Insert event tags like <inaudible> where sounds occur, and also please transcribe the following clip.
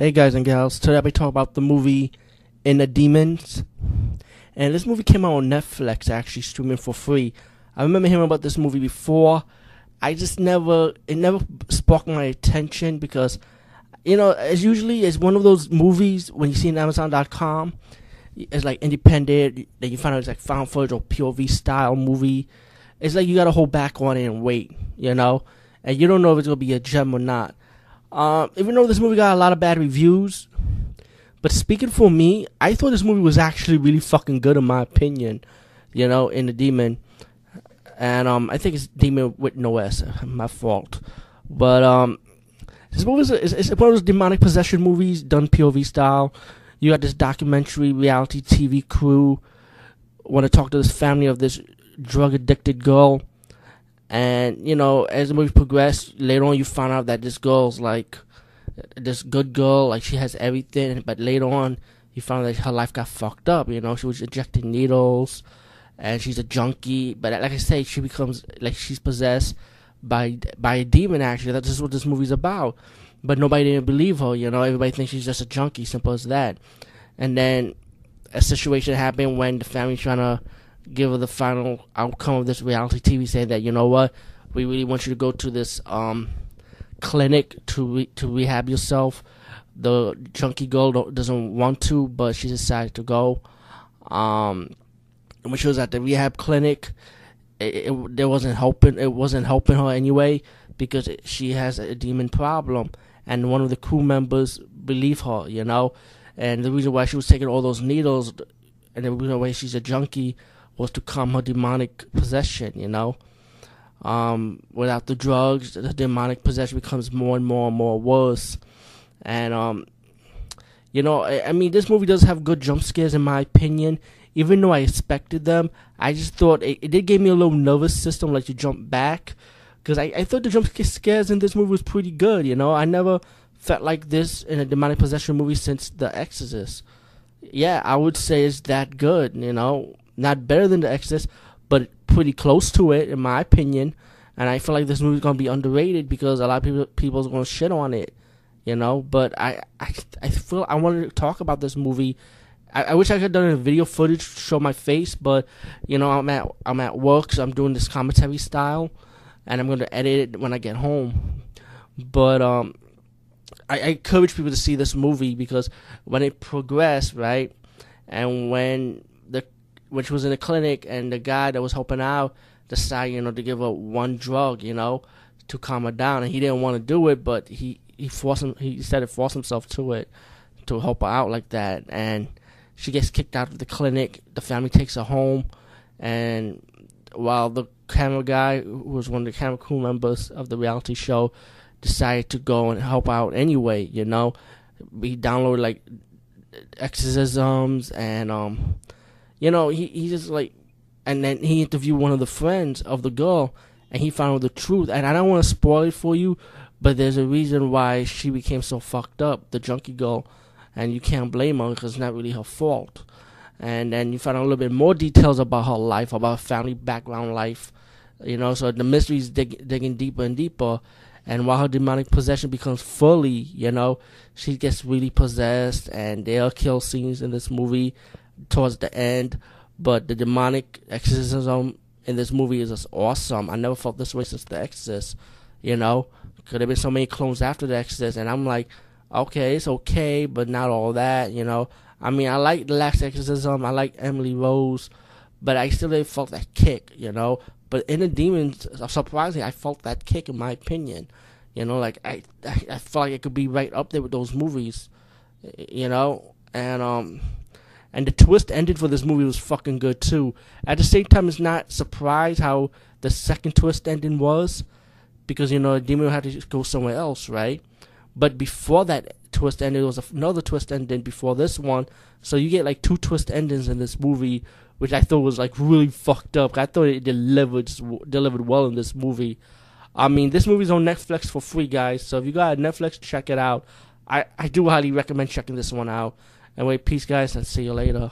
Hey guys and gals, today I'll be talking about the movie Inner Demons. And this movie came out on Netflix, actually streaming for free. I remember hearing about this movie before. I just never, it never sparked my attention because, you know, as usually it's one of those movies when you see on Amazon.com, it's like independent, that you find out it's like found footage or POV style movie. It's like you gotta hold back on it and wait, you know? And you don't know if it's gonna be a gem or not. Um, even though this movie got a lot of bad reviews, but speaking for me, I thought this movie was actually really fucking good in my opinion. You know, Inner Demon, and um, I think it's Demon with no S. <laughs> My fault, but um, this movie is one of those demonic possession movies done POV style. You got this documentary reality TV crew want to talk to this family of this drug addicted girl and you know, as the movie progressed, later on you find out that this girl's like this good girl, like she has everything. But later on, you found that her life got fucked up. You know, she was injecting needles, and she's a junkie. But like I say, she becomes like she's possessed by by a demon. Actually, that's just what this movie's about. But nobody didn't believe her. You know, everybody thinks she's just a junkie. Simple as that. And then a situation happened when the family's trying to give her the final outcome of this reality TV, saying that you know what, we really want you to go to this um, clinic to re- to rehab yourself. The junkie girl doesn't want to, but she decided to go. Um, when she was at the rehab clinic, it, it, it wasn't helping. It wasn't helping her anyway because it, she has a demon problem, and one of the crew members believe her. You know, and the reason why she was taking all those needles, and the reason why she's a junkie was to calm her demonic possession, you know. Um, without the drugs, the demonic possession becomes more and more and more worse. And, um, you know, I, I mean, this movie does have good jump scares, in my opinion. Even though I expected them, I just thought it, it did give me a little nervous system, like to jump back. Because I, I thought the jump scares in this movie was pretty good, you know. I never felt like this in a demonic possession movie since The Exorcist. Yeah, I would say it's that good, you know not better than The Exorcist, but pretty close to it, in my opinion. And I feel like this movie's gonna be underrated because a lot of people people's gonna shit on it, you know. But I I, I feel I wanted to talk about this movie. I, I wish I could have done a video footage to show my face, but you know I'm at I'm at work, so I'm doing this commentary style, and I'm gonna edit it when I get home. But um, I, I encourage people to see this movie because when it progressed, right, and when which was in a clinic, and the guy that was helping out decided, you know, to give her one drug, you know, to calm her down, and he didn't want to do it, but he he forced him, he said to force himself to it to help her out like that, and she gets kicked out of the clinic. The family takes her home, and while the camera guy, who was one of the camera crew members of the reality show, decided to go and help out anyway, you know, he downloaded like exorcisms and um you know, he he just like, and then he interviewed one of the friends of the girl, and he found out the truth. And I don't want to spoil it for you, but there's a reason why she became so fucked up, the junkie girl, and you can't blame her because it's not really her fault. And then you find out a little bit more details about her life, about her family background life, you know. So the mystery's dig- digging deeper and deeper. And while her demonic possession becomes fully, you know, she gets really possessed, and there are kill scenes in this movie towards the end. But the demonic exorcism in this movie is just awesome. I never felt this way since The Exorcist. You know, could have been so many clones after The Exorcist, and I'm like, okay, it's okay, but not all that. You know, I mean, I like the last exorcism. I like Emily Rose, but I still didn't felt that kick. You know, but Inner Demons, surprisingly, I felt that kick in my opinion. You know, like I, I, I felt like it could be right up there with those movies. You know, and um and the twist ending for this movie was fucking good too. At the same time, it's not surprised how the second twist ending was, because you know Demon had to go somewhere else, right? But before that twist ending, there was another twist ending before this one, so you get like two twist endings in this movie, which I thought was like really fucked up. I thought it delivered delivered well in this movie. I mean, this movie's on Netflix for free, guys. So if you got Netflix, check it out. I, I do highly recommend checking this one out. Anyway, peace, guys, and see you later.